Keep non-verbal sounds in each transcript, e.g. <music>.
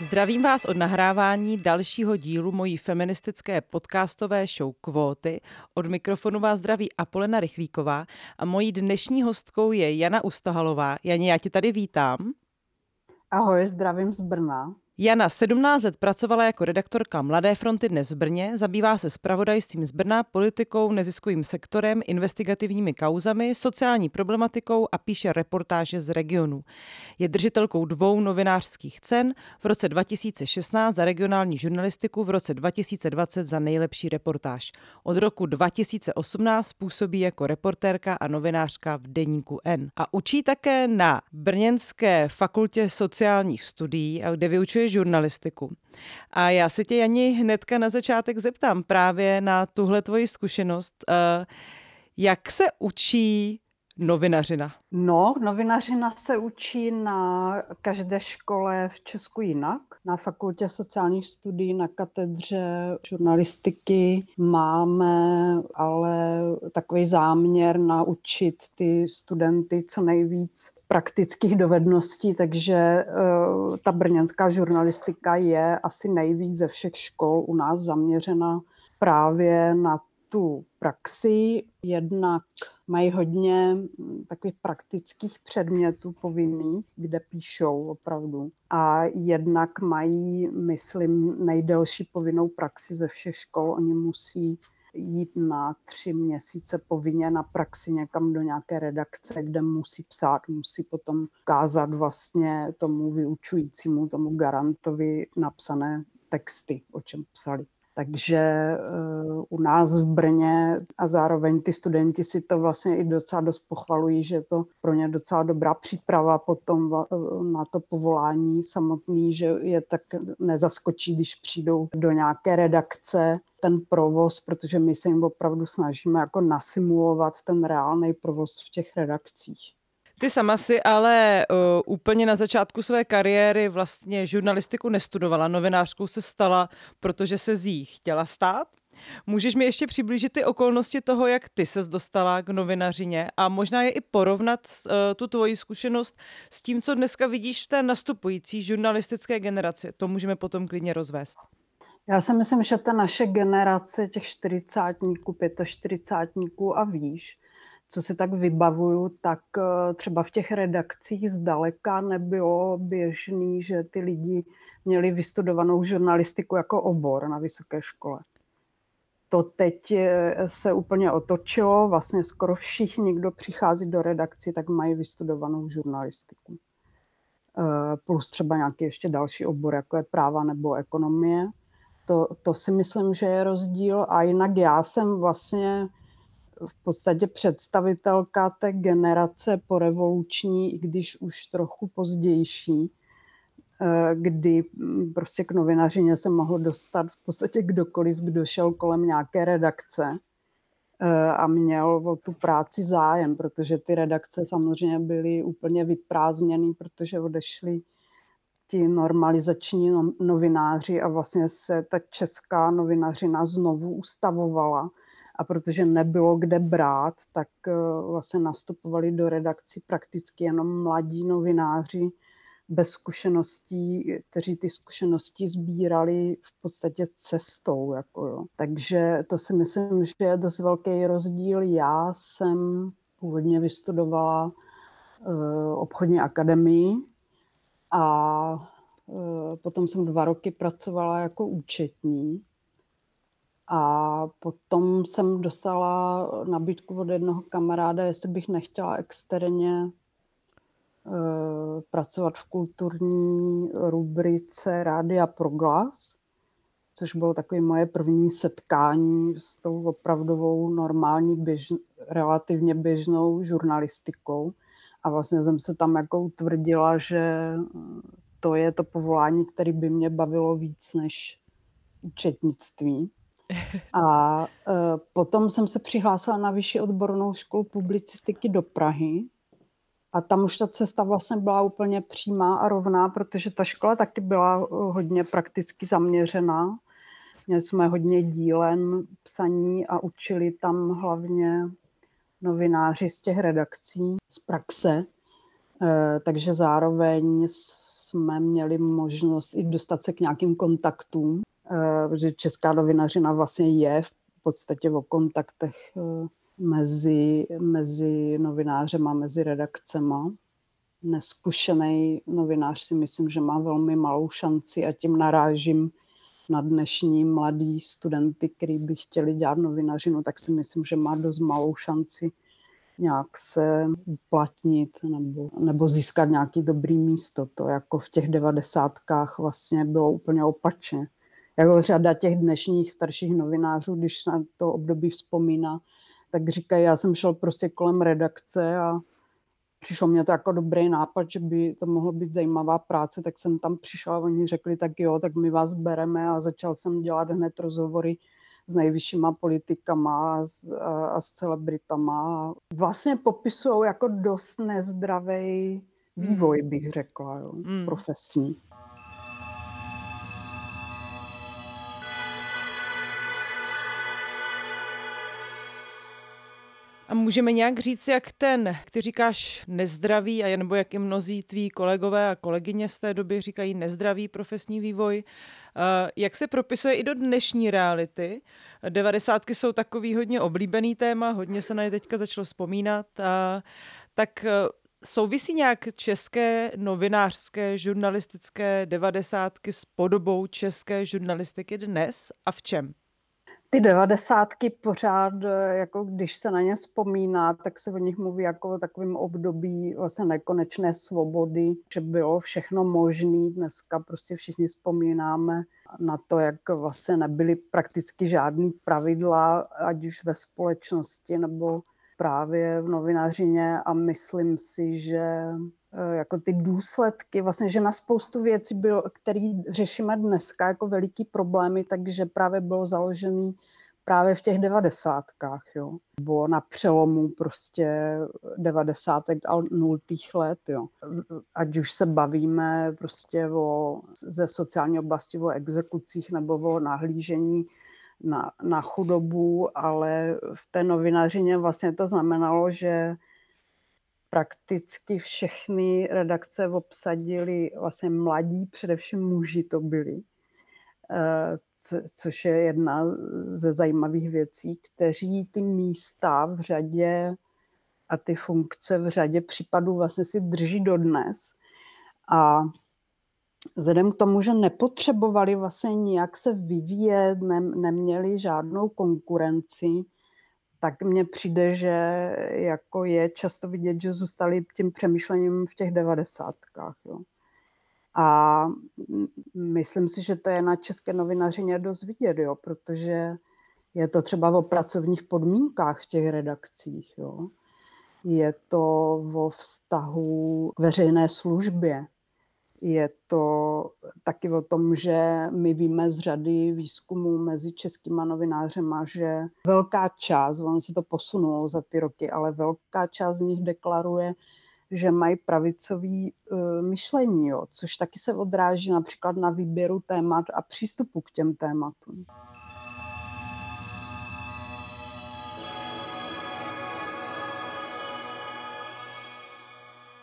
Zdravím vás od nahrávání dalšího dílu mojí feministické podcastové show Kvóty. Od mikrofonu vás zdraví Apolena Rychlíková a mojí dnešní hostkou je Jana Ustahalová. Janě, já tě tady vítám. Ahoj, zdravím z Brna. Jana 17 let pracovala jako redaktorka Mladé fronty dnes v Brně, zabývá se spravodajstvím z Brna, politikou, neziskovým sektorem, investigativními kauzami, sociální problematikou a píše reportáže z regionu. Je držitelkou dvou novinářských cen, v roce 2016 za regionální žurnalistiku, v roce 2020 za nejlepší reportáž. Od roku 2018 působí jako reportérka a novinářka v Deníku N. A učí také na Brněnské fakultě sociálních studií, kde vyučuje žurnalistiku. A já se tě, Jani, hnedka na začátek zeptám právě na tuhle tvoji zkušenost. Eh, jak se učí novinařina? No, novinařina se učí na každé škole v Česku jinak. Na fakultě sociálních studií, na katedře žurnalistiky máme ale takový záměr naučit ty studenty co nejvíc praktických dovedností, takže uh, ta brněnská žurnalistika je asi nejvíc ze všech škol u nás zaměřena právě na tu praxi. Jednak mají hodně hm, takových praktických předmětů povinných, kde píšou opravdu. A jednak mají, myslím, nejdelší povinnou praxi ze všech škol. Oni musí jít na tři měsíce povinně na praxi někam do nějaké redakce, kde musí psát, musí potom ukázat vlastně tomu vyučujícímu, tomu garantovi napsané texty, o čem psali. Takže uh, u nás v Brně a zároveň ty studenti si to vlastně i docela dost pochvalují, že je to pro ně docela dobrá příprava potom na to povolání samotný, že je tak nezaskočí, když přijdou do nějaké redakce ten provoz, protože my se jim opravdu snažíme jako nasimulovat ten reálný provoz v těch redakcích. Ty sama si ale uh, úplně na začátku své kariéry vlastně žurnalistiku nestudovala, novinářkou se stala, protože se z jí chtěla stát. Můžeš mi ještě přiblížit ty okolnosti toho, jak ty ses dostala k novinařině a možná je i porovnat uh, tu tvoji zkušenost s tím, co dneska vidíš v té nastupující žurnalistické generaci. To můžeme potom klidně rozvést. Já si myslím, že ta naše generace těch čtyřicátníků, pětačtyřicátníků a výš, co si tak vybavuju, tak eh, třeba v těch redakcích zdaleka nebylo běžný, že ty lidi měli vystudovanou žurnalistiku jako obor na vysoké škole. To teď eh, se úplně otočilo, vlastně skoro všichni, kdo přichází do redakci, tak mají vystudovanou žurnalistiku. Eh, plus třeba nějaký ještě další obor, jako je práva nebo ekonomie. To, to si myslím, že je rozdíl. A jinak já jsem vlastně v podstatě představitelka té generace porevoluční, i když už trochu pozdější, eh, kdy mm, prostě k novinařině se mohl dostat v podstatě kdokoliv, kdo šel kolem nějaké redakce eh, a měl o tu práci zájem, protože ty redakce samozřejmě byly úplně vyprázdněny, protože odešli ti normalizační no, novináři a vlastně se ta česká novinařina znovu ustavovala a protože nebylo kde brát, tak eh, vlastně nastupovali do redakcí prakticky jenom mladí novináři bez zkušeností, kteří ty zkušenosti sbírali v podstatě cestou. Jako jo. Takže to si myslím, že je dost velký rozdíl. Já jsem původně vystudovala uh, obchodní akademii a uh, potom jsem dva roky pracovala jako účetní a potom jsem dostala nabídku od jednoho kamaráda, jestli bych nechtěla externě uh, pracovat v kulturní rubrice Rádia Proglas, což bylo takové moje první setkání s tou opravdovou normální, běž, relativně běžnou žurnalistikou. A vlastně jsem se tam jako utvrdila, že to je to povolání, které by mě bavilo víc než účetnictví. A uh, potom jsem se přihlásila na vyšší odbornou školu publicistiky do Prahy. A tam už ta cesta vlastně byla úplně přímá a rovná, protože ta škola taky byla e, hodně prakticky zaměřená. Měli jsme hodně dílen psaní a učili tam hlavně novináři z těch redakcí, z praxe. Eh, takže zároveň jsme měli možnost i dostat se k nějakým kontaktům, eh, protože česká novinařina vlastně je v podstatě o kontaktech eh, mezi, mezi novinářem a mezi redakcema. Neskušený novinář si myslím, že má velmi malou šanci a tím narážím na dnešní mladý studenty, kteří by chtěli dělat novinařinu, tak si myslím, že má dost malou šanci nějak se uplatnit nebo, nebo získat nějaký dobrý místo. To jako v těch devadesátkách vlastně bylo úplně opačně. Jako řada těch dnešních starších novinářů, když na to období vzpomíná, tak říkají, já jsem šel prostě kolem redakce a přišlo mě to jako dobrý nápad, že by to mohlo být zajímavá práce, tak jsem tam přišel a oni řekli, tak jo, tak my vás bereme a začal jsem dělat hned rozhovory s nejvyššíma politikama a s, a, a s celebritama. Vlastně popisují jako dost nezdravý vývoj, hmm. bych řekla, jo, mm. profesní. A můžeme nějak říct, jak ten, ty říkáš nezdravý, a nebo jak i mnozí tví kolegové a kolegyně z té doby říkají nezdravý profesní vývoj, eh, jak se propisuje i do dnešní reality. Devadesátky jsou takový hodně oblíbený téma, hodně se na ně teďka začalo vzpomínat. A, tak eh, souvisí nějak české novinářské, žurnalistické devadesátky s podobou české žurnalistiky dnes a v čem? Ty devadesátky pořád, eh, jako když se na ně vzpomíná, tak se o nich mluví jako o takovém období vlastně nekonečné svobody, že bylo všechno možné. Dneska prostě všichni vzpomínáme na to, jak vlastně nebyly prakticky žádný pravidla, ať už ve společnosti nebo právě v novinařině a myslím si, že jako ty důsledky, vlastně, že na spoustu věcí, bylo, které řešíme dneska jako veliký problémy, takže právě bylo založený právě v těch devadesátkách, jo. Bylo na přelomu prostě devadesátek a nultých let, jo. Ať už se bavíme prostě o, ze sociální oblasti o exekucích nebo o nahlížení na, na chudobu, ale v té novinařině vlastně to znamenalo, že prakticky všechny redakce obsadili vlastně mladí, především muži to byli, eh, což je jedna ze zajímavých věcí, kteří ty místa v řadě a ty funkce v řadě případů vlastně si drží dodnes. A vzhledem k tomu, že nepotřebovali vlastně nijak se vyvíjet, ne, neměli žádnou konkurenci, tak mně přijde, že jako je často vidět, že zůstali tím přemýšlením v těch devadesátkách. Jo. A myslím si, že to je na české novinařině dost vidět, jo, protože je to třeba o pracovních podmínkách v těch redakcích. Jo. Je to o vztahu k veřejné službě. Je to taky o tom, že my víme z řady výzkumů mezi českýma novinářema, že velká část, ono se to posunulo za ty roky, ale velká část z nich deklaruje, že mají pravicový uh, myšlení, jo, což taky se odráží například na výběru témat a přístupu k těm tématům.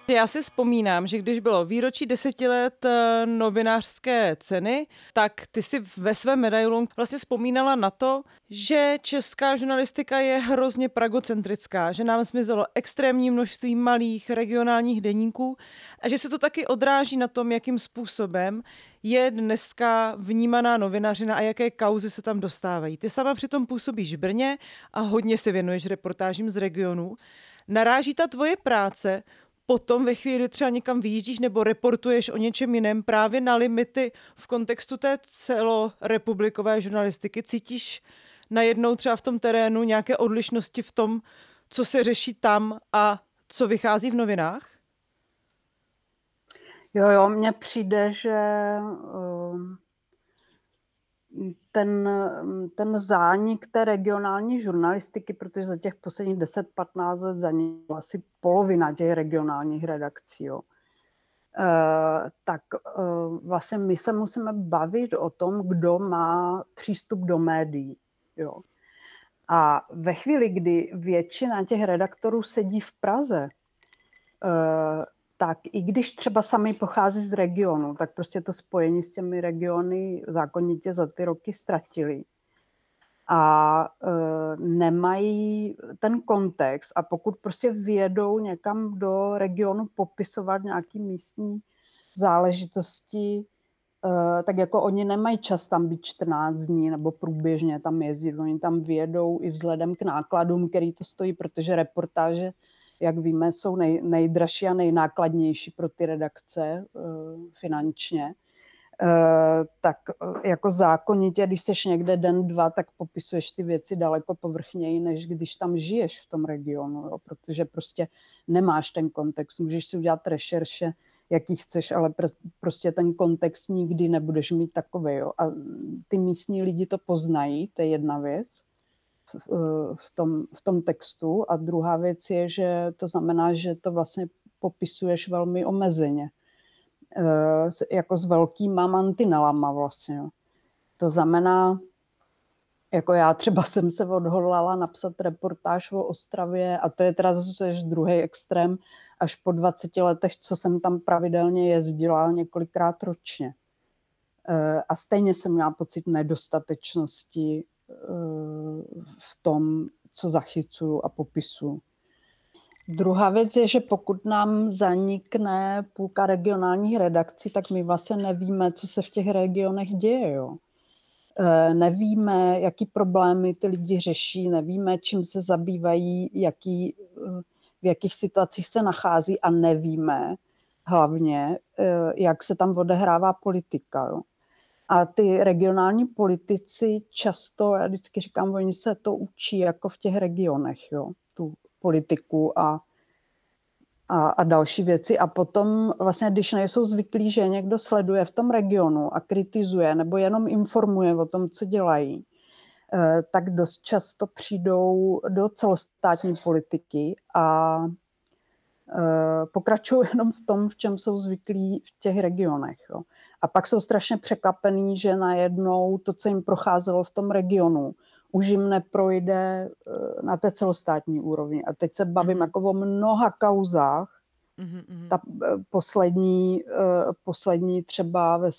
Já si vzpomínám, že když bylo výročí deseti let eh, novinářské ceny, tak ty si ve svém medailu vlastně vzpomínala na to, že česká žurnalistika je hrozně pragocentrická, že nám zmizelo extrémní množství malých regionálních deníků a že se to taky odráží na tom, jakým způsobem je dneska vnímaná novinařina a jaké kauzy se tam dostávají. Ty sama přitom působíš v Brně a hodně se věnuješ reportážím z regionů. Naráží ta tvoje práce potom ve chvíli třeba někam vyjíždíš nebo reportuješ o něčem jiném právě na limity v kontextu té celorepublikové žurnalistiky, cítíš najednou třeba v tom terénu nějaké odlišnosti v tom, co se řeší tam a co vychází v novinách? Jo, jo, mně přijde, že uh ten, ten zánik té regionální žurnalistiky, protože za těch posledních 10-15 let zanikla asi polovina těch regionálních redakcí, jo. Uh, tak uh, vlastně my se musíme bavit o tom, kdo má přístup do médií. Jo. A ve chvíli, kdy většina těch redaktorů sedí v Praze, uh, tak i když třeba sami pochází z regionu, tak prostě to spojení s těmi regiony zákonitě za ty roky ztratili. A e, nemají ten kontext a pokud prostě vědou někam do regionu popisovat nějaký místní záležitosti, e, tak jako oni nemají čas tam být 14 dní nebo průběžně tam jezdit. Oni tam vědou i vzhledem k nákladům, který to stojí, protože reportáže jak víme, jsou nej, nejdražší a nejnákladnější pro ty redakce uh, finančně. Uh, tak uh, jako zákonitě, když seš někde den, dva, tak popisuješ ty věci daleko povrchněji, než když tam žiješ v tom regionu, jo? protože prostě nemáš ten kontext. Můžeš si udělat rešerše, jaký chceš, ale pr- prostě ten kontext nikdy nebudeš mít takový. Jo? A ty místní lidi to poznají, to je jedna věc v tom, v tom textu. A druhá věc je, že to znamená, že to vlastně popisuješ velmi omezeně. E, jako s velkýma mantinelama vlastně. To znamená, jako já třeba <laughs> jsem se odhodlala napsat reportáž o Ostravě a to je teda zase druhý extrém, až po 20 letech, co jsem tam pravidelně jezdila několikrát ročně. E, a stejně jsem měla pocit nedostatečnosti v tom, co zachycuju a popisu. Druhá věc je, že pokud nám zanikne půlka regionálních redakcí, tak my vlastně nevíme, co se v těch regionech děje. Jo. E, nevíme, jaký problémy ty lidi řeší, nevíme, čím se zabývají, jaký, v jakých situacích se nachází a nevíme hlavně, e, jak se tam odehrává politika. Jo. A ty regionální politici často, já vždycky říkám, oni se to učí jako v těch regionech, jo, tu politiku a, a, a další věci. A potom vlastně, když nejsou zvyklí, že někdo sleduje v tom regionu a kritizuje nebo jenom informuje o tom, co dělají, eh, tak dost často přijdou do celostátní politiky a eh, pokračují <laughs> jenom v tom, v čem jsou zvyklí v těch regionech. Jo. A pak jsou strašně překvapení, že najednou to, co jim procházelo v tom regionu, už jim neprojde eh, na té celostátní úrovni. A teď se bavím mm-hmm. jako o mnoha kauzách. Mm-hmm. Ta eh, poslední, eh, poslední třeba, ve,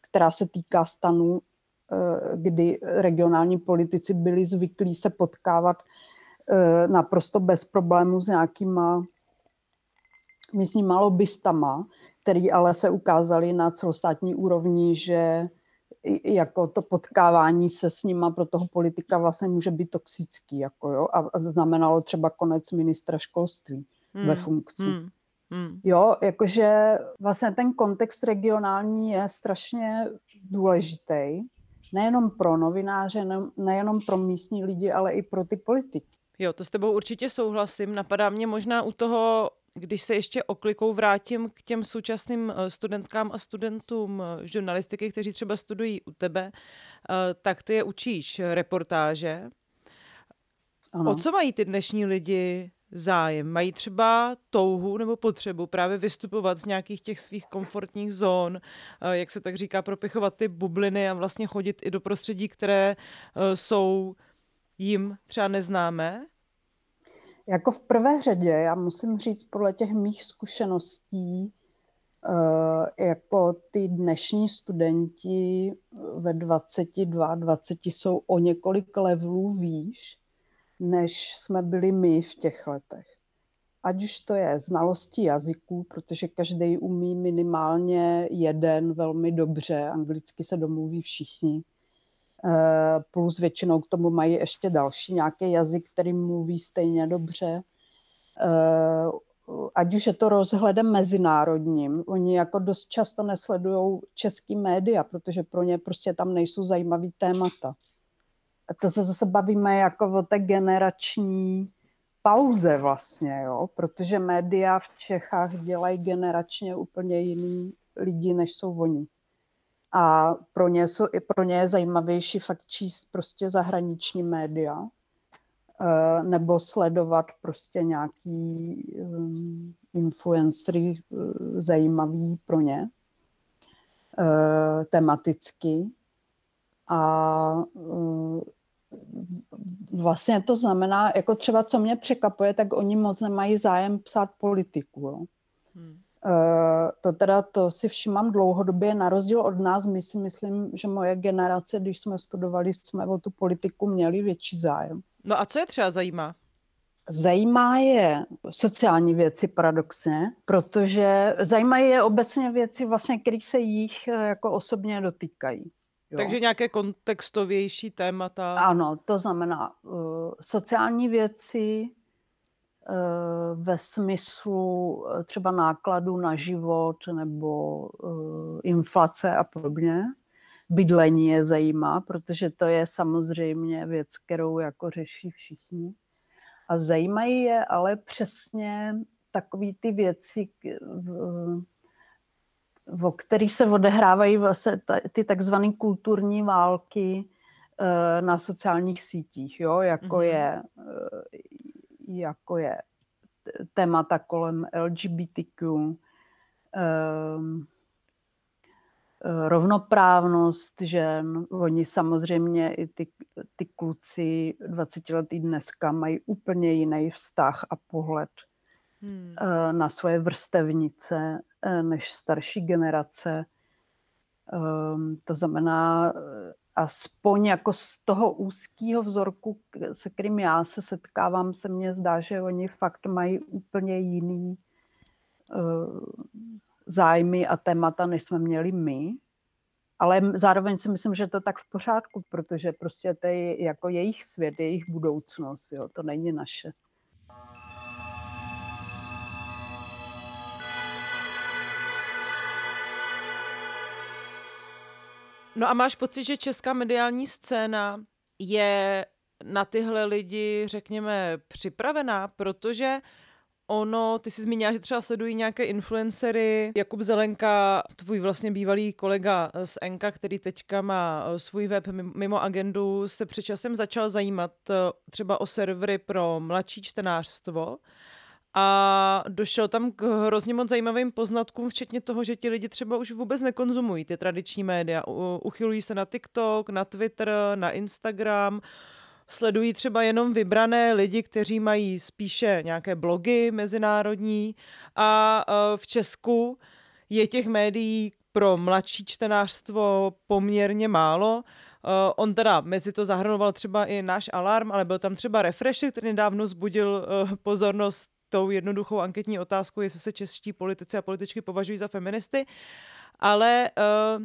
která se týká stanu, kdy regionální politici byli zvyklí se potkávat naprosto bez problémů s nějakýma místníma lobbystama, který ale se ukázali na celostátní úrovni, že jako to potkávání se s nima pro toho politika vlastně může být toxický. Jako jo, a znamenalo třeba konec ministra školství hmm. ve funkci. Hmm. Hmm. Jo, jakože vlastně ten kontext regionální je strašně důležitý, nejenom pro novináře, ne, nejenom pro místní lidi, ale i pro ty politiky. Jo, to s tebou určitě souhlasím. Napadá mě možná u toho když se ještě oklikou vrátím k těm současným eh, studentkám a studentům eh, žurnalistiky, kteří třeba studují u tebe, eh, tak ty je učíš reportáže. Ano. O co mají ty dnešní lidi zájem? Mají třeba touhu nebo potřebu právě vystupovat z nějakých těch svých komfortních zón, jak se tak říká, propichovat ty bubliny a vlastně chodit i do prostředí, které jsou jim třeba neznámé? Jako v prvé řadě, já musím říct podle těch mých zkušeností, eh, jako ty dnešní studenti ve 22, 20 jsou o několik levelů výš, než jsme byli my v těch letech. Ať už to je znalosti jazyků, protože každý umí minimálně jeden velmi dobře, anglicky se domluví všichni Eh, plus většinou k tomu mají ještě další nějaký jazyk, který mluví stejně dobře. Eh, ať už je to rozhledem mezinárodním, oni jako dost často nesledují český média, protože pro ně prostě tam nejsou zajímavý témata. A to se zase bavíme jako o té generační pauze vlastně, jo? protože média v Čechách dělají generačně úplně jiný lidi, než jsou oni a pro ně, jsou, pro ně je zajímavější fakt číst prostě zahraniční média eh, nebo sledovat prostě nějaký um, influencery eh, zajímavý pro ně tematicky a vlastně to znamená, jako třeba co mě překapuje, tak oni moc nemají zájem psát politiku. Jo. Uh, to teda to si všimám dlouhodobě, na rozdíl od nás, my si myslím, že moje generace, když jsme studovali, jsme o tu politiku měli větší zájem. No a co je třeba zajímá? Zajímá je sociální věci paradoxně, protože zajímají je obecně věci, vlastně, které se jich eh, jako osobně dotýkají. Jo. Takže nějaké kontextovější témata. Ano, to znamená uh, sociální věci ve smyslu třeba nákladů na život nebo uh, inflace a podobně. Bydlení je zajímá, protože to je samozřejmě věc, kterou jako řeší všichni. A zajímají je ale přesně takové ty věci, o kterých se odehrávají vlastně ty takzvané kulturní války eh, na sociálních sítích, jo? Jako, mm-hmm. je, eh, jako je témata kolem LGBTQ, ehm, eh, rovnoprávnost žen. Oni samozřejmě i ty, ty kluci 20 letý dneska mají úplně jiný vztah a pohled hmm. na svoje vrstevnice Eh, než starší generace. Ehm, to znamená, aspoň jako z toho úzkého vzorku, se kterým já se setkávám, se mně zdá, že oni fakt mají úplně jiný eh, zájmy a témata, než jsme měli my. Ale zároveň si myslím, že to tak v pořádku, protože prostě to je jako jejich svět, jejich budoucnost, jo, to není naše. No a máš pocit, že česká mediální scéna je na tyhle lidi, řekněme, připravená, protože ono, ty jsi zmínila, že třeba sledují nějaké influencery, Jakub Zelenka, tvůj vlastně bývalý kolega z Enka, který teďka má eh, svůj web mimo agendu, se před časem začal zajímat eh, třeba o servery pro mladší čtenářstvo a došel tam k hrozně moc zajímavým poznatkům, včetně toho, že ti lidi třeba už vůbec nekonzumují ty tradiční média. Uchylují se na TikTok, na Twitter, na Instagram, sledují třeba jenom vybrané lidi, kteří mají spíše nějaké blogy mezinárodní a e, v Česku je těch médií pro mladší čtenářstvo poměrně málo. Uh, on teda mezi to zahrnoval třeba i náš alarm, ale byl tam třeba Refresher, který nedávno zbudil uh, pozornost tou jednoduchou anketní otázkou, jestli se čeští politici a političky považují za feministy, ale uh,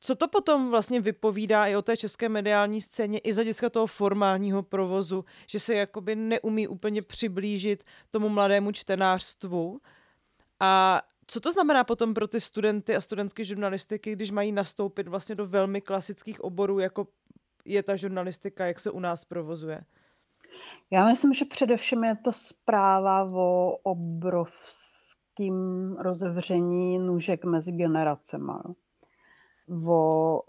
co to potom vlastně vypovídá i o té české mediální scéně, i z hlediska toho formálního provozu, že se jakoby neumí úplně přiblížit tomu mladému čtenářstvu. A co to znamená potom pro ty studenty a studentky žurnalistiky, když mají nastoupit vlastně do velmi klasických oborů, jako je ta žurnalistika, jak se u nás provozuje? Já myslím, že především je to zpráva o obrovském rozevření nůžek mezi generacemi. O,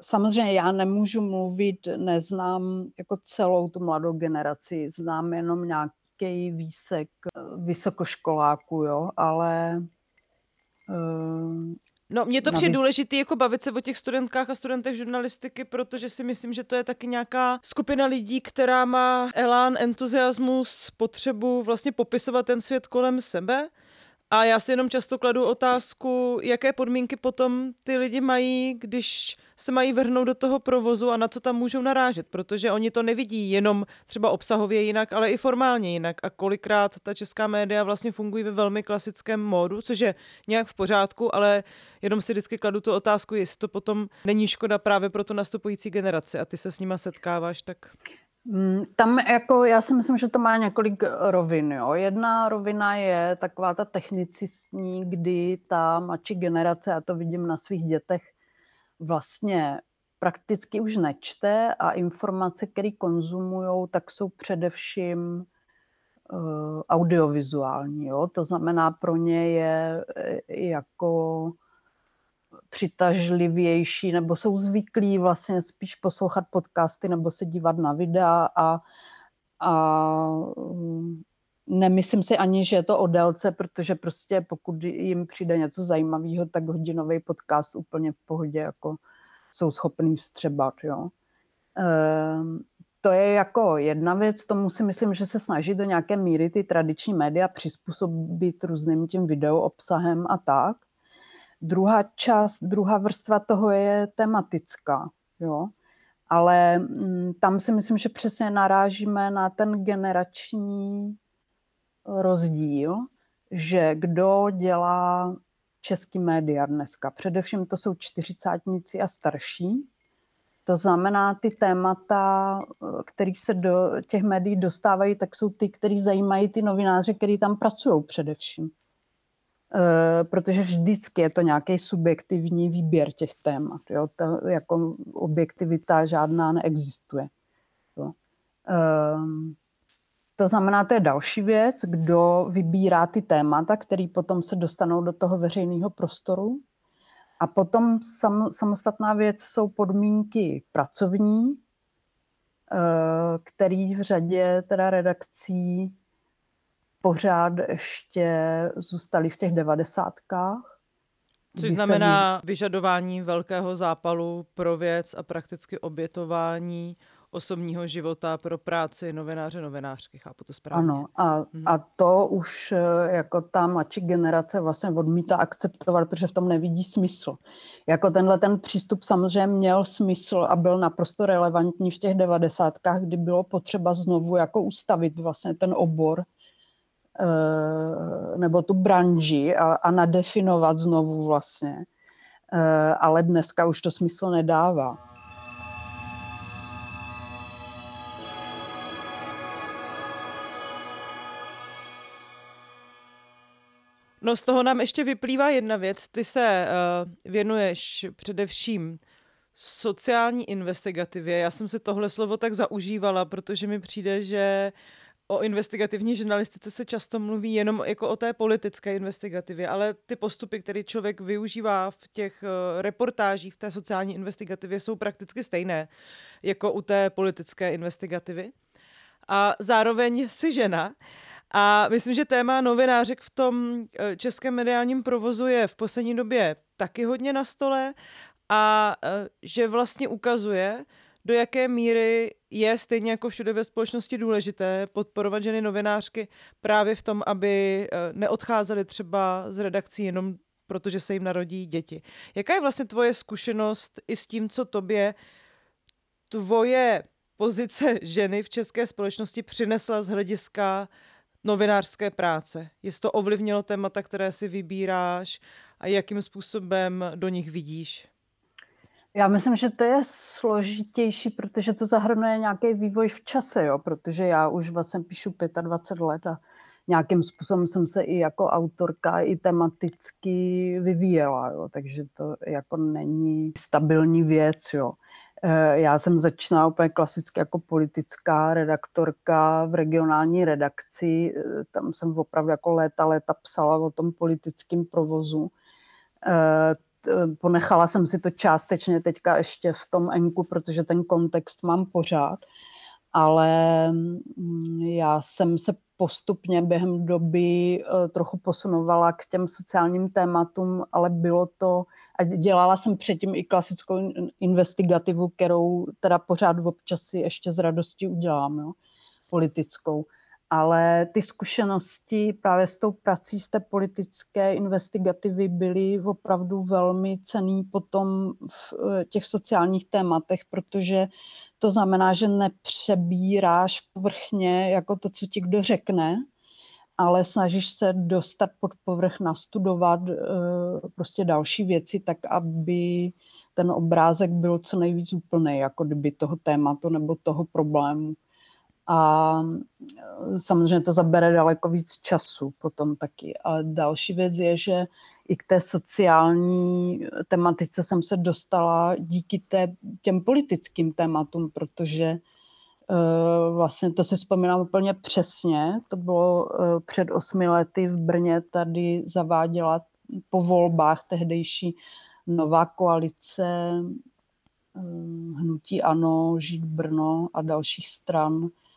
samozřejmě já nemůžu mluvit, neznám jako celou tu mladou generaci, znám jenom nějaký výsek vysokoškoláků, jo, ale No, mně to přijde důležité jako bavit se o těch studentkách a studentech žurnalistiky, protože si myslím, že to je taky nějaká skupina lidí, která má elán, entuziasmus, potřebu vlastně popisovat ten svět kolem sebe. A já si jenom často kladu otázku, jaké podmínky potom ty lidi mají, když se mají vrhnout do toho provozu a na co tam můžou narážet, protože oni to nevidí jenom třeba obsahově jinak, ale i formálně jinak. A kolikrát ta česká média vlastně fungují ve velmi klasickém módu, což je nějak v pořádku, ale jenom si vždycky kladu tu otázku, jestli to potom není škoda právě pro tu nastupující generaci a ty se s nima setkáváš, tak... Mm, tam jako, já si myslím, že to má několik rovin. Jo. Jedna rovina je taková ta technicistní, kdy ta mladší generace, a to vidím na svých dětech, vlastně prakticky už nečte a informace, které konzumují, tak jsou především uh, audiovizuální. Jo? To znamená, pro ně je eh, jako přitažlivější, nebo jsou zvyklí vlastně spíš poslouchat podcasty nebo se dívat na videa a, a mm, nemyslím si ani, že je to o délce, protože prostě pokud jim přijde něco zajímavého, tak hodinový podcast úplně v pohodě jako jsou schopní vstřebat. Jo. Ehm, to je jako jedna věc, tomu si myslím, že se snaží do nějaké míry ty tradiční média přizpůsobit různým tím video obsahem a tak. Druhá část, druhá vrstva toho je tematická, jo. Ale m, mm, tam si myslím, že přesně narážíme na ten generační rozdíl, že kdo dělá český média dneska. Především to jsou čtyřicátníci a starší, to znamená, ty témata, které se do těch médií dostávají, tak jsou ty, které zajímají ty novináře, kteří tam pracují především. E, protože vždycky je to nějaký subjektivní výběr těch témat. Jo? To, jako objektivita žádná neexistuje. Jo? E, to znamená, to je další věc, kdo vybírá ty témata, které potom se dostanou do toho veřejného prostoru. A potom sam, samostatná věc jsou podmínky pracovní, eh, který v řadě teda redakcí pořád ještě zůstaly v těch devadesátkách. Což znamená vyžadování velkého zápalu pro věc a prakticky obětování osobního života pro práci novináře, novinářky, chápu to správně. Ano, a, hmm. a to už eh, jako ta mladší generace vlastně odmítá akceptovat, protože v tom nevidí smysl. Jako tenhle ten přístup samozřejmě měl smysl a byl naprosto relevantní v těch devadesátkách, kdy bylo potřeba znovu jako ustavit vlastně ten obor nebo tu branži a, a nadefinovat znovu vlastně. Eh, ale dneska už to smysl nedává. No z toho nám ještě vyplývá jedna věc. Ty se uh, věnuješ především sociální investigativě. Já jsem se tohle slovo tak zaužívala, protože mi přijde, že o investigativní žurnalistice se často mluví jenom jako o té politické investigativě, ale ty postupy, které člověk využívá v těch uh, reportážích, v té sociální investigativě, jsou prakticky stejné jako u té politické investigativy. A zároveň si žena, a myslím, že téma novinářek v tom eh, českém mediálním provozu je v poslední době taky hodně na stole a eh, že vlastně ukazuje, do jaké míry je stejně jako všude ve společnosti důležité podporovat ženy novinářky právě v tom, aby eh, neodcházely třeba z redakcí jenom protože se jim narodí děti. Jaká je vlastně tvoje zkušenost i s tím, co tobě tvoje pozice <laughs> ženy v české společnosti přinesla z hlediska novinářské práce? Jestli to ovlivnilo témata, které si vybíráš a jakým způsobem do nich vidíš? Já myslím, že to je složitější, protože to zahrnuje nějaký vývoj v čase, jo? protože já už vlastně píšu 25 let a nějakým způsobem jsem se i jako autorka i tematicky vyvíjela, jo? takže to jako není stabilní věc. Jo? Eh, já jsem začínala úplně klasicky jako politická redaktorka v regionální redakci. Eh, tam jsem opravdu jako léta, léta psala o tom politickém provozu. Eh, ponechala jsem si to částečně teďka ještě v tom enku, protože ten kontext mám pořád. Ale mm, já jsem se postupně během doby eh, trochu posunovala k těm sociálním tématům, ale bylo to, a dělala jsem předtím i klasickou investigativu, kterou teda pořád občas si ještě z radosti udělám, jo, politickou. Ale ty zkušenosti právě s tou prací z té politické investigativy byly opravdu velmi cený potom v eh, těch sociálních tématech, protože to znamená, že nepřebíráš povrchně jako to, co ti kdo řekne, ale snažíš se dostat pod povrch, nastudovat eh, prostě další věci, tak aby ten obrázek byl co nejvíc úplný, jako kdyby toho tématu nebo toho problému. A e, samozřejmě to zabere daleko víc času potom taky. A další věc je, že i k té sociální tematice jsem se dostala díky té, těm politickým tématům, protože uh, vlastně to si vzpomínám úplně přesně. To bylo před osmi lety v Brně, tady zaváděla po volbách tehdejší nová koalice Hnutí Ano, Žít Brno a dalších stran Eh,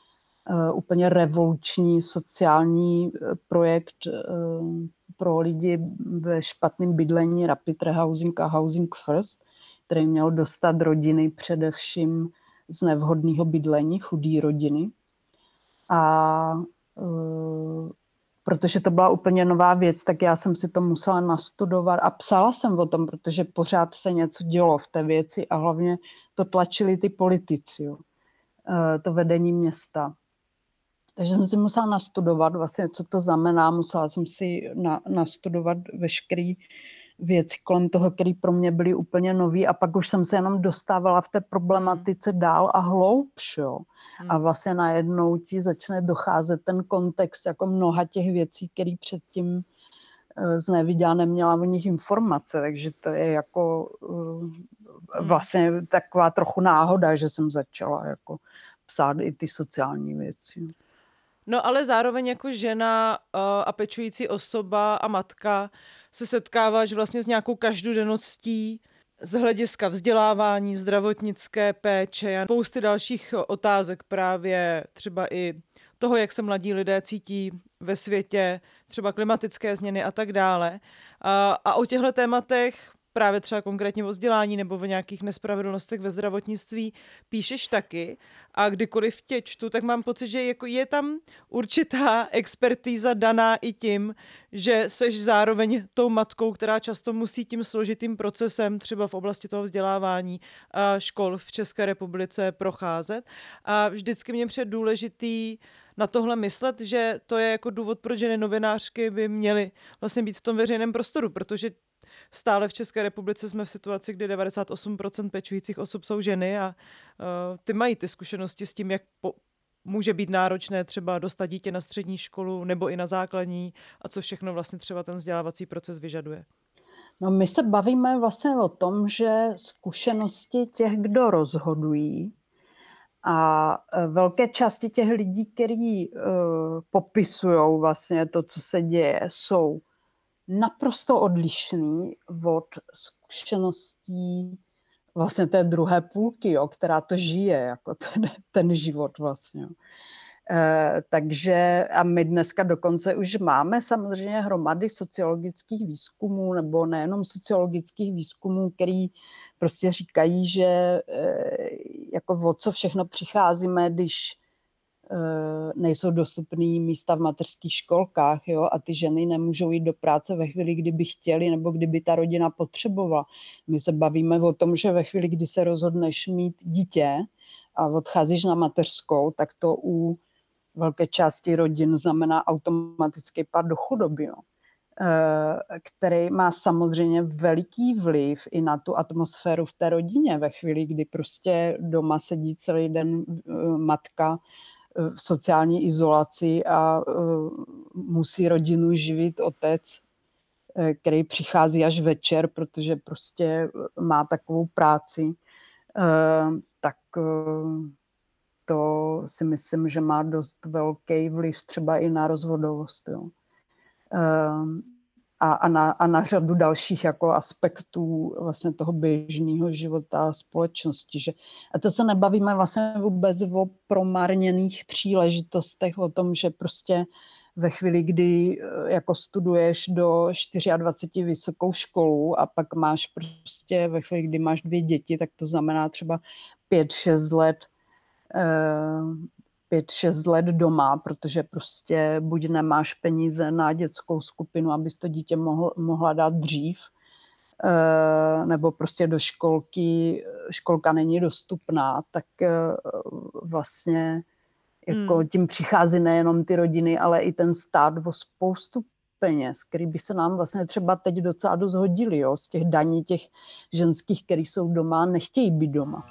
úplně revoluční sociální eh, projekt eh, pro lidi ve špatném bydlení Rapid Rehousing a Housing First, který měl dostat rodiny především z nevhodného bydlení, chudý rodiny. A protože to byla úplně nová věc, tak já jsem si to musela nastudovat a psala jsem o tom, protože pořád se něco dělo v té věci a hlavně to tlačili ty politici. Eh, to vedení města. Takže jsem si musela nastudovat vlastně, co to znamená. Musela jsem si na, nastudovat veškerý věci kolem toho, které pro mě byly úplně nový a pak už jsem se jenom dostávala v té problematice dál a hloubš, jo. A hmm. vlastně najednou ti začne docházet ten kontext jako mnoha těch věcí, které předtím eh, z neviděla, neměla o nich informace, takže to je jako eh, vlastně taková trochu náhoda, že jsem začala jako psát i ty sociální věci. No ale zároveň jako žena uh, a pečující osoba a matka se setkáváš vlastně s nějakou každodenností z hlediska vzdělávání, zdravotnické péče a spousty dalších otázek právě třeba i toho, jak se mladí lidé cítí ve světě, třeba klimatické změny a tak dále. A, a o těchto tématech právě třeba konkrétně o vzdělání nebo o nějakých nespravedlnostech ve zdravotnictví píšeš taky? A kdykoliv tě čtu, tak mám pocit, že jako je tam určitá expertíza daná i tím, že seš zároveň tou matkou, která často musí tím složitým procesem třeba v oblasti toho vzdělávání škol v České republice procházet. A vždycky mě před důležitý na tohle myslet, že to je jako důvod, proč ženy novinářky by měly vlastně být v tom veřejném prostoru, protože stále v České republice jsme v situaci, kdy 98% pečujících osob jsou ženy a uh, ty mají ty zkušenosti s tím, jak po, může být náročné třeba dostat dítě na střední školu nebo i na základní a co všechno vlastně třeba ten vzdělávací proces vyžaduje. No my se bavíme vlastně o tom, že zkušenosti těch, kdo rozhodují a e, velké části těch lidí, kteří uh, popisují vlastně to, co se děje, jsou naprosto odlišný od zkušeností vlastně té druhé půlky, jo, která to žije, jako ten, ten život vlastně. E, takže a my dneska dokonce už máme samozřejmě hromady sociologických výzkumů, nebo nejenom sociologických výzkumů, který prostě říkají, že e, jako o co všechno přicházíme, když nejsou dostupné místa v mateřských školkách jo, a ty ženy nemůžou jít do práce ve chvíli, kdyby chtěli nebo kdyby ta rodina potřebovala. My se bavíme o tom, že ve chvíli, kdy se rozhodneš mít dítě a odcházíš na mateřskou, tak to u velké části rodin znamená automatický pad do chudoby. Jo eh, který má samozřejmě veliký vliv i na tu atmosféru v té rodině. Ve chvíli, kdy prostě doma sedí celý den eh, matka v sociální izolaci a e, musí rodinu živit otec, e, který přichází až večer, protože prostě má takovou práci, tak to si myslím, že má dost velký vliv třeba i na rozvodovost. Jo a, a, na, a na řadu dalších jako aspektů vlastně toho běžného života společnosti. Že, a to se nebavíme vlastně vůbec o promarněných příležitostech, o tom, že prostě ve chvíli, kdy eh, jako studuješ do 24 vysokou školu a pak máš prostě ve chvíli, kdy máš dvě děti, tak to znamená třeba 5-6 let eh, pět, šest let doma, protože prostě buď nemáš peníze na dětskou skupinu, abys to dítě mohl, mohla dát dřív, eh, nebo prostě do školky, školka není dostupná, tak eh, vlastně jako hmm. tím přichází nejenom ty rodiny, ale i ten stát o spoustu peněz, který by se nám vlastně třeba teď docela dost hodili, jo, z těch daní těch ženských, který jsou doma nechtějí být doma.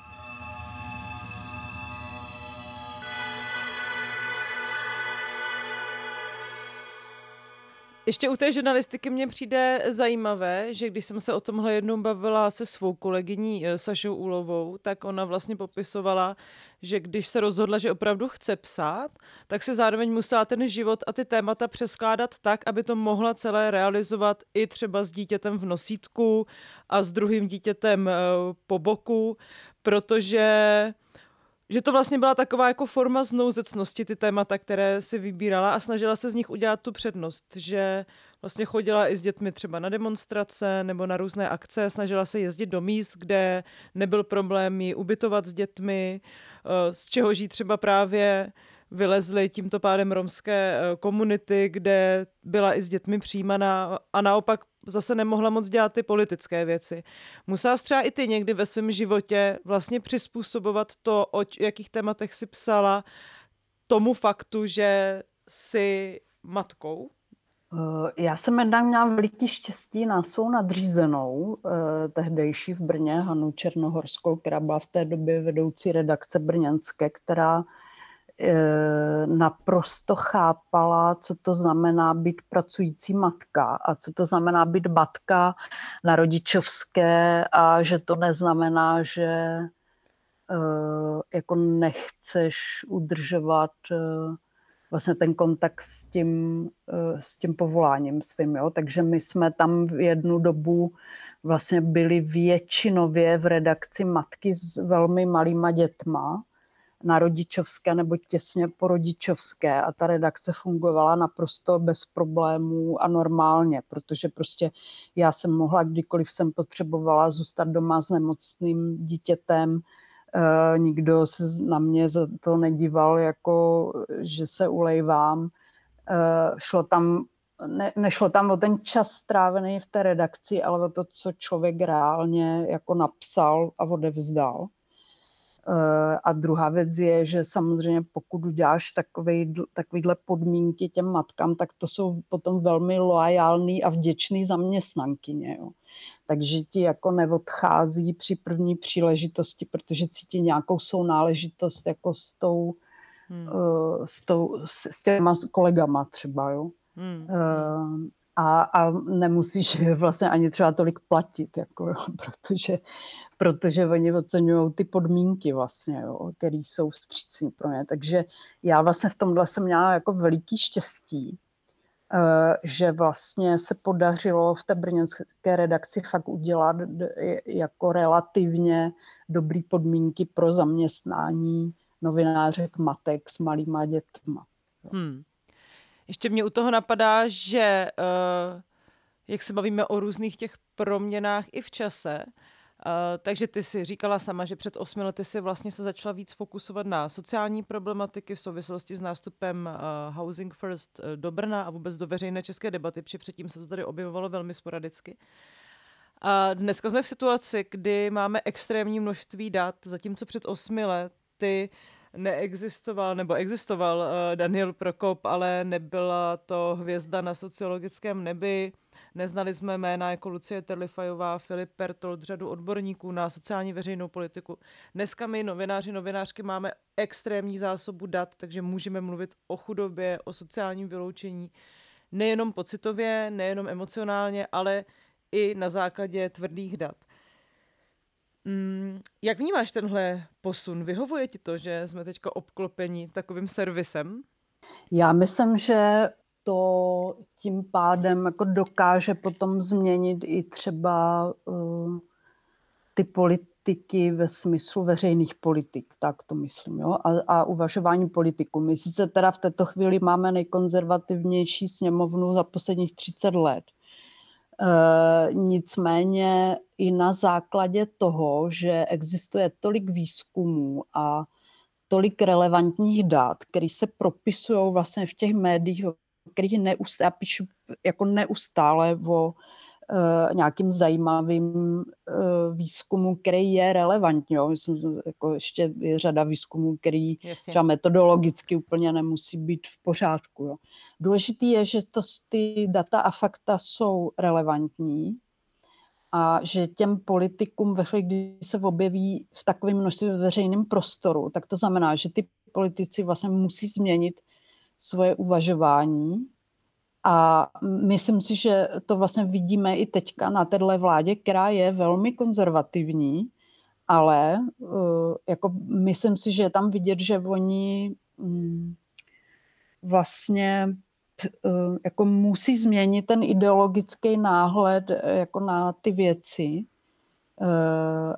Ještě u té žurnalistiky mně přijde zajímavé, že když jsem se o tomhle jednou bavila se svou kolegyní eh, Sašou Úlovou, tak ona vlastně popisovala, že když se rozhodla, že opravdu chce psát, tak se zároveň musela ten život a ty témata přeskládat tak, aby to mohla celé realizovat i třeba s dítětem v nosítku a s druhým dítětem eh, po boku, protože že to vlastně byla taková jako forma znouzecnosti, ty témata, které si vybírala a snažila se z nich udělat tu přednost, že vlastně chodila i s dětmi třeba na demonstrace nebo na různé akce, snažila se jezdit do míst, kde nebyl problém ji ubytovat s dětmi, eh, z čeho žít třeba právě vylezly tímto pádem romské eh, komunity, kde byla i s dětmi přijímaná a naopak zase nemohla moc dělat ty politické věci. Musela třeba i ty někdy ve svém životě vlastně přizpůsobovat to, o jakých tématech si psala, tomu faktu, že jsi matkou? Eh, já jsem jednak měla veliký štěstí na svou nadřízenou, eh, tehdejší v Brně, Hanu Černohorskou, která byla v té době vedoucí redakce brněnské, která eh, naprosto chápala, co to znamená být pracující matka a co to znamená být matka na rodičovské a že to neznamená, že jako nechceš udržovat vlastně ten kontakt s tím, eh, s tím povoláním svým. Jo? Takže my jsme tam v jednu dobu vlastně byli většinově v redakci matky s velmi malýma dětma na rodičovské nebo těsně po rodičovské a ta redakce fungovala naprosto bez problémů a normálně, protože prostě já jsem mohla, kdykoliv jsem potřebovala zůstat doma s nemocným dítětem, Eh, nikdo se na mě za to nedíval, jako že se ulejvám. Eh, šlo tam, ne, nešlo tam o ten čas strávený v té redakci, ale o to, co člověk reálně jako napsal a odevzdal. Eh, a druhá věc je, že samozřejmě pokud uděláš takový, takovýhle podmínky těm matkám, tak to jsou potom velmi loajální a vděčný zaměstnankyně. Jo. Takže ti jako neodchází při první příležitosti, protože cítí nějakou sounáležitost jako s tou, hmm. uh, s, tou s, s těma kolegama třeba. Jo. Hmm. Uh, a, a nemusíš vlastně ani třeba tolik platit, jako, jo, <laughs> protože, protože oni oceňují ty podmínky vlastně, které jsou střícní pro ně. Takže já vlastně v tomhle jsem měla jako veliký štěstí, uh, že vlastně se podařilo v té brněnské redakci fakt udělat jako relativně dobrý podmínky pro zaměstnání novinářek matek s malýma dětma. Hmm. Ještě mě u toho napadá, že uh, jak se bavíme o různých těch proměnách i v čase, Uh, takže ty si říkala sama, že před osmi lety si vlastně se začala víc fokusovat na sociální problematiky v souvislosti s nástupem uh, Housing First do Brna a vůbec do veřejné české debaty, protože předtím se to tady objevovalo velmi sporadicky. A dneska jsme v situaci, kdy máme extrémní množství dat, zatímco před osmi lety neexistoval, nebo existoval uh, Daniel Prokop, ale nebyla to hvězda na sociologickém nebi. Neznali jsme jména jako Lucie Terlifajová, Filip Pertold, řadu odborníků na sociální veřejnou politiku. Dneska my, novináři, novinářky, máme extrémní zásobu dat, takže můžeme mluvit o chudobě, o sociálním vyloučení, nejenom pocitově, nejenom emocionálně, ale i na základě tvrdých dat. Mm, jak vnímáš tenhle posun? Vyhovuje ti to, že jsme teďka obklopeni takovým servisem? Já myslím, že to tím pádem jako dokáže potom změnit i třeba uh, ty politiky ve smyslu veřejných politik, tak to myslím, jo? A, a uvažování politiků. My sice teda v této chvíli máme nejkonzervativnější sněmovnu za posledních 30 let, nicméně i na základě toho, že existuje tolik výzkumů a tolik relevantních dat, které se propisují vlastně v těch médiích, kterých neustále, já píšu jako neustále o nějakým zajímavým uh, výzkumu, který je relevantní. Jo. Myslím, jako ještě je řada výzkumů, který Jasně. třeba metodologicky úplně nemusí být v pořádku. Jo. Důležitý je, že to, ty data a fakta jsou relevantní a že těm politikům ve chvíli, kdy se objeví v takovém množství ve veřejném prostoru, tak to znamená, že ty politici vlastně musí změnit svoje uvažování a myslím si, že to vlastně vidíme i teďka na téhle vládě, která je velmi konzervativní, ale uh, jako myslím si, že je tam vidět, že oni um, vlastně uh, jako musí změnit ten ideologický náhled uh, jako na ty věci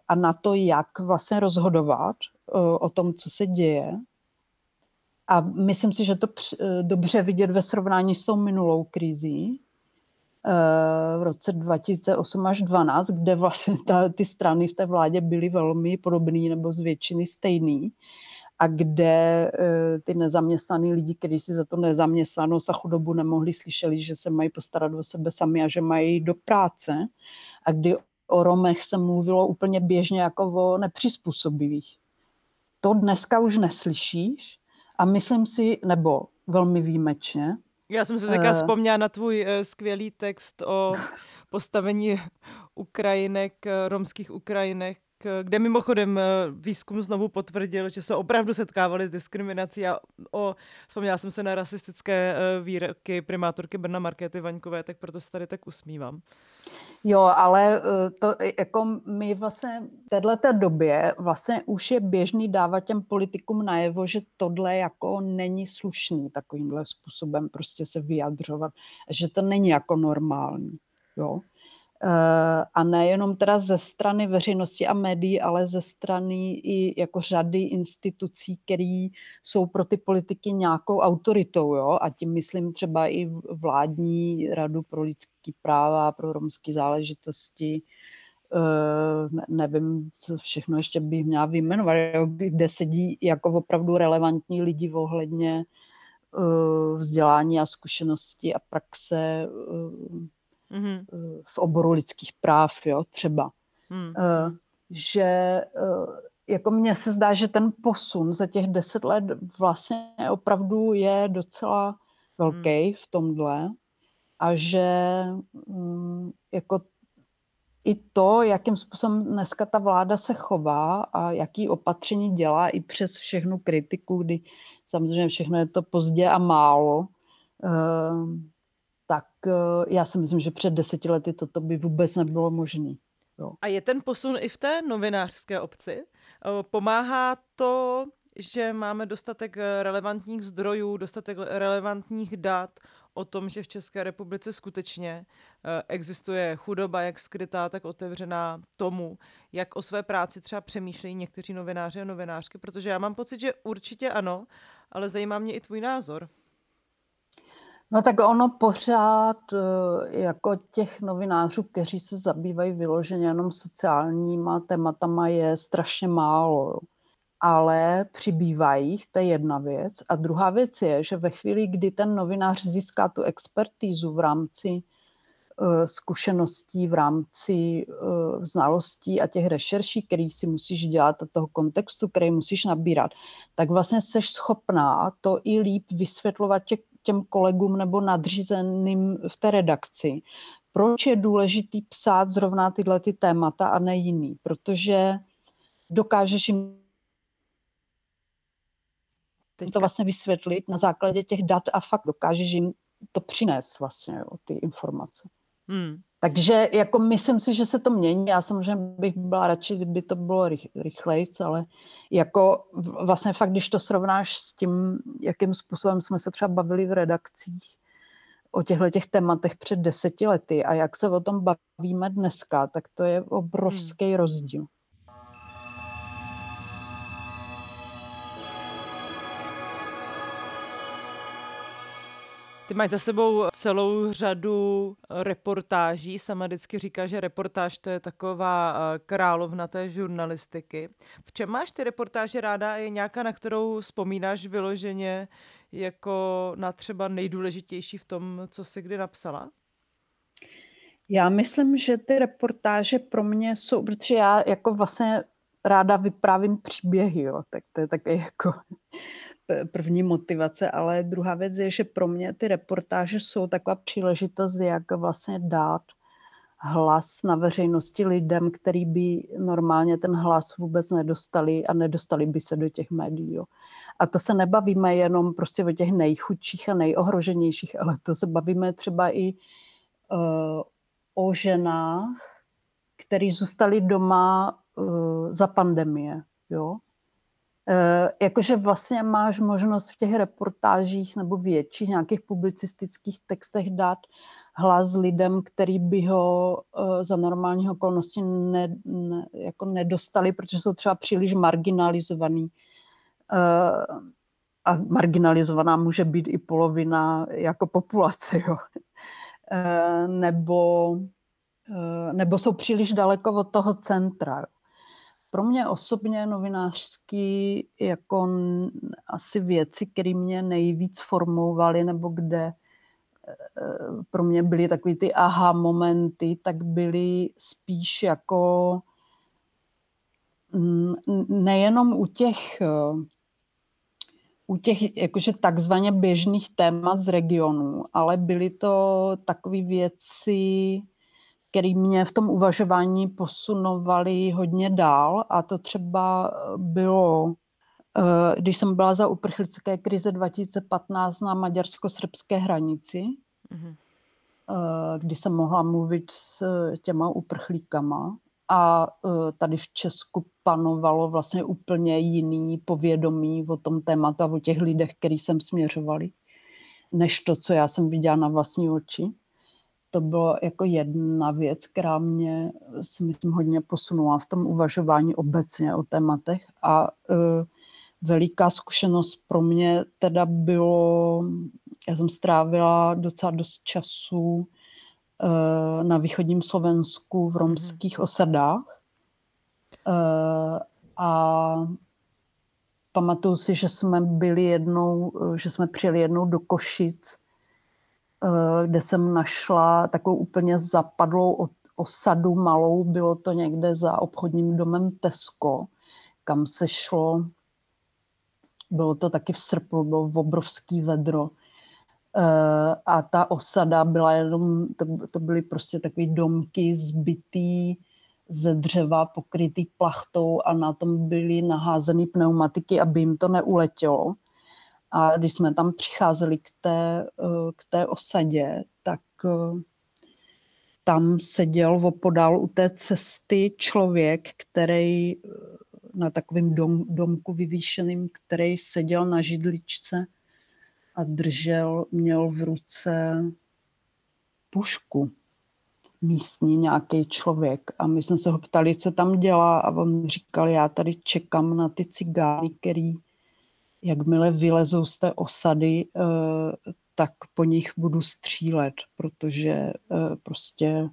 a na to, jak vlastně rozhodovat o tom, co se děje. A myslím si, že to dobře vidět ve srovnání s tou minulou krizí, v roce 2008 až 2012, kde vlastně ta, ty strany v té vládě byly velmi podobné nebo z většiny stejný a kde eh, ty nezaměstnaný lidi, kteří si za to nezaměstnanost a chudobu nemohli, slyšeli, že se mají postarat o sebe sami a že mají do práce a kdy o Romech se mluvilo úplně běžně jako o nepřizpůsobivých. To dneska už neslyšíš a myslím si, nebo velmi výjimečně. Já jsem se teďka uh, vzpomněla na tvůj uh, skvělý text o <laughs> postavení Ukrajinek, romských Ukrajinek kde mimochodem eh, výzkum znovu potvrdil, že se opravdu setkávali s diskriminací a o, vzpomněla jsem se na rasistické eh, výroky primátorky Brna Markéty Vaňkové, tak proto se tady tak usmívám. Jo, ale eh, to jako my vlastně v této době vlastně už je běžný dávat těm politikům najevo, že tohle jako není slušný takovýmhle způsobem prostě se vyjadřovat, že to není jako normální. Jo. Eh, a nejenom teda ze strany veřejnosti a médií, ale ze strany i jako řady institucí, které jsou pro ty politiky nějakou autoritou. Jo? A tím myslím třeba i vládní radu pro lidské práva, pro romské záležitosti, eh, nevím, co všechno ještě bych měla vyjmenovat, kde sedí jako opravdu relevantní lidi ohledně eh, vzdělání a zkušenosti a praxe mm-hmm. v oboru lidských práv, jo, třeba. Mm. Že jako mně se zdá, že ten posun za těch deset let vlastně opravdu je docela velký mm. v tomhle a že mm, jako i to, jakým způsobem dneska ta vláda se chová a jaký opatření dělá i přes všechnu kritiku, kdy samozřejmě všechno je to pozdě a málo, eh, já si myslím, že před deseti lety toto by vůbec nebylo možné. A je ten posun i v té novinářské obci? Eh, pomáhá to, že máme dostatek eh, relevantních zdrojů, dostatek relevantních dat o tom, že v České republice skutečně existuje chudoba, jak skrytá, tak otevřená tomu, jak o své práci třeba přemýšlejí někteří novináři a novinářky, protože já mám pocit, že určitě ano, ale zajímá mě i tvůj názor. No tak ono pořád eh, jako těch novinářů, kteří se zabývají vyloženě jenom sociálníma tématama, je strašně málo. Ale přibývají, to je jedna věc. A druhá věc je, že ve chvíli, kdy ten novinář získá tu expertízu v rámci uh, zkušeností, v rámci uh, znalostí a těch rešerší, který si musíš dělat a toho kontextu, který musíš nabírat, tak vlastně jsi schopná to i líp vysvětlovat těch těm kolegům nebo nadřízeným v té redakci. Proč je důležitý psát zrovna tyhle ty témata a ne jiný? Protože dokážeš jim Teďka. to vlastně vysvětlit na základě těch dat a fakt dokážeš jim to přinést vlastně, jo, ty informace. Hmm. Takže jako myslím si, že se to mění. Já samozřejmě bych byla radši, kdyby to bylo rychleji, ale jako vlastně fakt, když to srovnáš s tím, jakým způsobem jsme se třeba bavili v redakcích o těchto těch tématech před deseti lety a jak se o tom bavíme dneska, tak to je obrovský hmm. rozdíl. Ty máš za sebou celou řadu reportáží. Sama vždycky říká, že reportáž to je taková eh, královna té žurnalistiky. V čem máš ty reportáže ráda je nějaká, na kterou vzpomínáš vyloženě jako na třeba nejdůležitější v tom, co jsi kdy napsala? Já myslím, že ty reportáže pro mě jsou, protože já jako vlastně ráda vyprávím příběhy, jo, tak to je také jako první motivace, ale druhá věc je, že pro mě ty reportáže jsou taková příležitost, jak vlastně dát hlas na veřejnosti lidem, který by normálně ten hlas vůbec nedostali a nedostali by se do těch médií. A to se nebavíme jenom prostě o těch nejchudších a nejohroženějších, ale to se bavíme třeba i uh, o ženách, které zůstaly doma uh, za pandemie. Jo? Eh, jakože vlastně máš možnost v těch reportážích nebo větších nějakých publicistických textech dát hlas lidem, který by ho uh, za normálních okolností ne, ne, jako nedostali, protože jsou třeba příliš marginalizovaný. Uh, a marginalizovaná může být i polovina jako populace. Jo. nebo, nebo jsou příliš daleko od toho centra. Pro mě osobně novinářský jako asi věci, které mě nejvíc formovaly, nebo kde pro mě byly takový ty aha momenty, tak byly spíš jako nejenom u těch u těch jakože takzvaně běžných témat z regionu, ale byly to takové věci, které mě v tom uvažování posunovaly hodně dál a to třeba bylo Eh, když jsem byla za uprchlické krize 2015 na maďarsko-srbské hranici, mm-hmm. kdy jsem mohla mluvit s těma uprchlíkama a eh, tady v Česku panovalo vlastně úplně jiný povědomí o tom tématu a o těch lidech, který jsem směřovali, než to, co já jsem viděla na vlastní oči. To bylo jako jedna věc, která mě si myslím hodně posunula v tom uvažování obecně o tématech a uh, veliká zkušenost pro mě teda bylo, já jsem strávila docela dost času uh, na východním Slovensku v romských mm. osadách uh, a pamatuju si, že jsme byli jednou, že jsme přijeli jednou do Košic, kde jsem našla takovou úplně zapadlou osadu malou, bylo to někde za obchodním domem Tesco, kam se šlo bylo to taky v srpnu, bylo obrovský vedro. Uh, a ta osada byla jenom, to, to byly prostě takové domky zbytý ze dřeva, pokrytý plachtou a na tom byly naházeny pneumatiky, aby jim to neuletělo. A když jsme tam přicházeli k té, uh, k té osadě, tak uh, tam seděl opodál u té cesty člověk, který na takovém dom, domku vyvýšeným, který seděl na židličce a držel, měl v ruce pušku místní nějaký člověk. A my jsme se ho ptali, co tam dělá a on říkal, já tady čekám na ty cigány, který jakmile vylezou z té osady, eh, tak po nich budu střílet, protože eh, prostě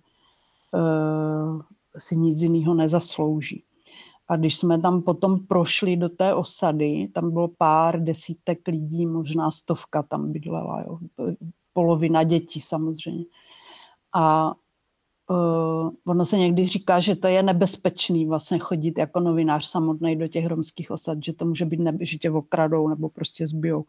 eh, si nic jiného nezaslouží. A když jsme tam potom prošli do té osady, tam bylo pár desítek lidí, možná stovka tam bydlela, jo. polovina dětí samozřejmě. A uh, ono se někdy říká, že to je nebezpečný vlastně chodit jako novinář samotný do těch romských osad, že to může být, nebe, že tě okradou nebo prostě zbijou.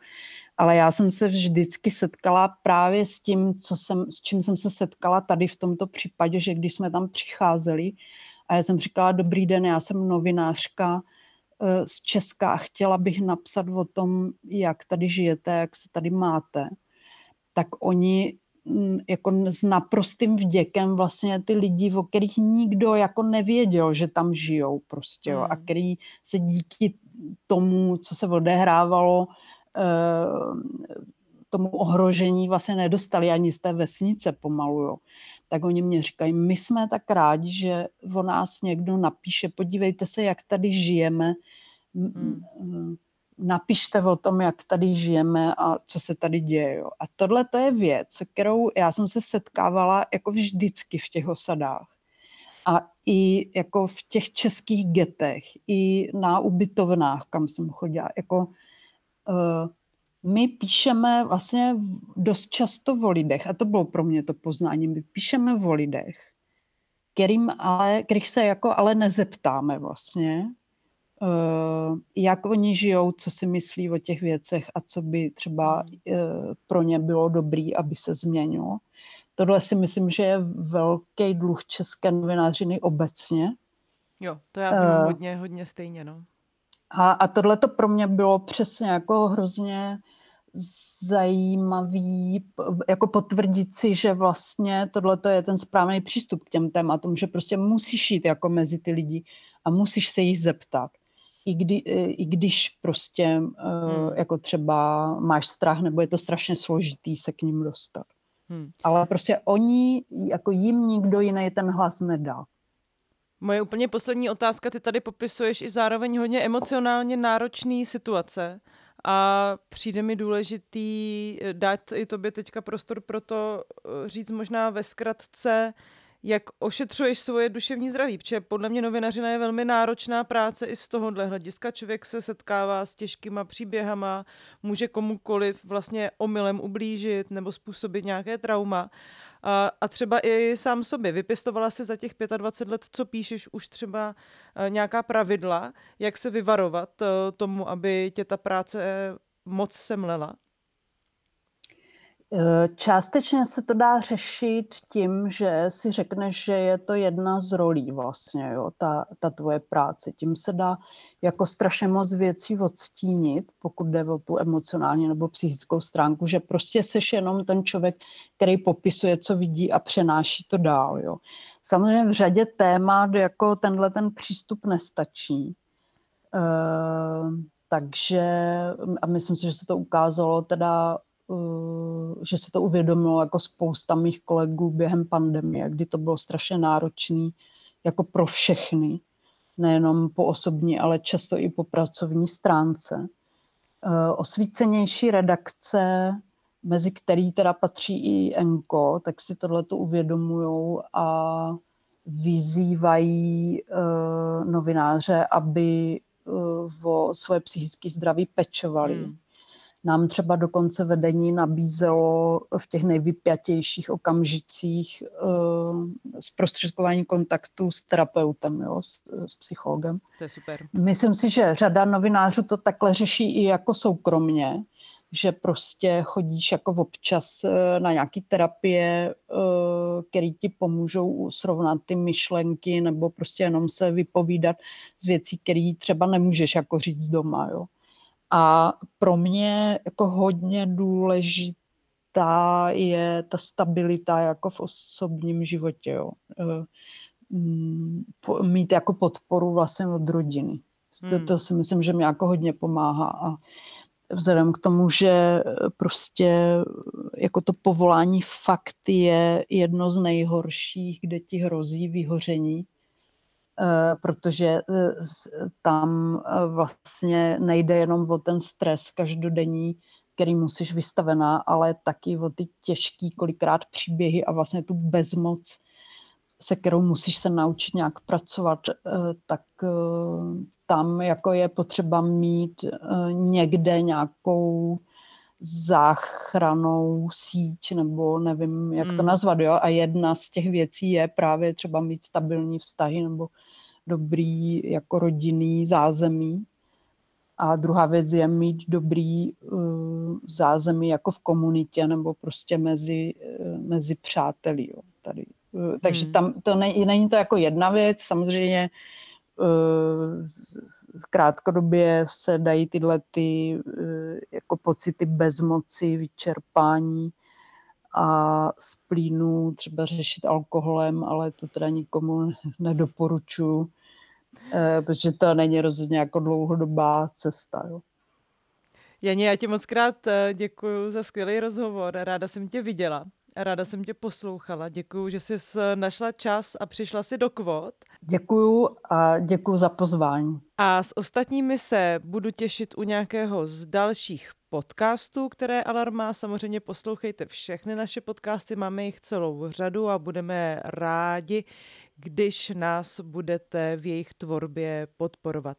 Ale já jsem se vždycky setkala právě s tím, co jsem, s čím jsem se setkala tady v tomto případě, že když jsme tam přicházeli, a já jsem říkala, dobrý den, já jsem novinářka eh, z Česka a chtěla bych napsat o tom, jak tady žijete, jak se tady máte. Tak oni jako s naprostým vděkem vlastně ty lidi, o kterých nikdo jako nevěděl, že tam žijou prostě, jo, a hmm. který se díky tomu, co se odehrávalo, eh, tomu ohrožení vlastně nedostali ani z té vesnice pomalu. Jo tak oni mě říkají, my jsme tak rádi, že o nás někdo napíše, podívejte se, jak tady žijeme, hmm. Napište o tom, jak tady žijeme a co se tady děje. Jo. A tohle to je věc, kterou já jsem se setkávala jako vždycky v těch osadách. A i jako v těch českých getech, i na ubytovnách, kam jsem chodila. Jako, uh, my píšeme vlastně dost často o lidech, a to bylo pro mě to poznání, my píšeme o lidech, kterým ale, kterých se jako ale nezeptáme vlastně, jak oni žijou, co si myslí o těch věcech a co by třeba uh, pro ně bylo dobrý, aby se změnilo. Tohle si myslím, že je velký dluh české novinářiny obecně. Jo, to já uh, hodně, hodně stejně, no. A, a tohle to pro mě bylo přesně jako hrozně zajímavý jako potvrdit si, že vlastně tohle je ten správný přístup k těm tématům, že prostě musíš jít jako mezi ty lidi a musíš se jich zeptat. I, kdy, i když prostě hmm. jako třeba máš strach nebo je to strašně složitý se k ním dostat. Hmm. Ale prostě oni, jako jim nikdo jiný ten hlas nedá. Moje úplně poslední otázka, ty tady popisuješ i zároveň hodně emocionálně náročné situace a přijde mi důležitý dát i tobě teďka prostor pro to říct možná ve zkratce, jak ošetřuješ svoje duševní zdraví, protože podle mě novinařina je velmi náročná práce i z tohohle hlediska. Člověk se setkává s těžkýma příběhama, může komukoliv vlastně omylem ublížit nebo způsobit nějaké trauma. A, a třeba i sám sobě. Vypěstovala si za těch 25 let, co píšeš, už třeba eh, nějaká pravidla, jak se vyvarovat eh, tomu, aby tě ta práce moc semlela? Eh, částečně se to dá řešit tím, že si řekneš, že je to jedna z rolí vlastně, jo, ta, ta tvoje práce. Tím se dá jako strašně moc věcí odstínit, pokud jde o tu emocionální nebo psychickou stránku, že prostě seš jenom ten člověk, který popisuje, co vidí a přenáší to dál. Jo. Samozřejmě v řadě témat jako tenhle ten přístup nestačí. Uh, takže a myslím si, že se to ukázalo teda že se to uvědomilo jako spousta mých kolegů během pandemie, kdy to bylo strašně náročné jako pro všechny, nejenom po osobní, ale často i po pracovní stránce. Eh, osvícenější redakce, mezi který teda patří i Enko, tak si tohle to uvědomují a vyzývají uh, novináře, aby o svoje psychické zdraví pečovali. Hmm nám třeba dokonce vedení nabízelo v těch nejvypjatějších okamžicích uh, zprostředkování kontaktu s terapeutem, jo, s, s psychologem. To je super. Myslím si, že řada novinářů to takhle řeší i jako soukromně, že prostě chodíš jako občas eh, na nějaký terapie, eh, které ti pomůžou srovnat ty myšlenky nebo prostě jenom se vypovídat z věcí, které třeba nemůžeš jako říct doma. Jo. A pro mě jako hodně důležitá je ta stabilita jako v osobním životě. Jo. E, mm, mít jako podporu vlastně od rodiny. To, hmm. to si myslím, že mě jako hodně pomáhá. A vzhledem k tomu, že prostě jako to povolání fakt je jedno z nejhorších, kde ti hrozí vyhoření, protože eh, tam eh, vlastně nejde jenom o ten stres každodenní, který musíš vystavená, ale taky o ty těžký kolikrát příběhy a vlastně tu bezmoc, se kterou musíš se naučit nějak pracovat, tak tam jako je potřeba mít někde nějakou záchranou síť, nebo nevím, jak to hmm. nazvat, jo? A jedna z těch věcí je právě třeba mít stabilní vztahy, nebo dobrý jako rodinný zázemí. A druhá věc je mít dobrý uh, zázemí jako v komunitě nebo prostě mezi, uh, mezi přáteli. Jo, tady. Uh, takže hmm. tam to ne, není to jako jedna věc, samozřejmě uh, krátkodobě se dají tyhle ty uh, jako pocity bezmoci, vyčerpání a splínu třeba řešit alkoholem, ale to teda nikomu <laughs> nedoporučuji protože to není rozhodně jako dlouhodobá cesta. Jo. Janě, já ti moc krát eh, děkuji za skvělý rozhovor. Ráda jsem tě viděla. Ráda jsem tě poslouchala. Děkuji, že jsi našla čas a přišla si do kvot. Děkuji a děkuji za pozvání. A s ostatními se budu těšit u nějakého z dalších podcastů, které Alarm má. Samozřejmě poslouchejte všechny naše podcasty, máme jich celou řadu a budeme rádi, když nás budete v jejich tvorbě podporovat.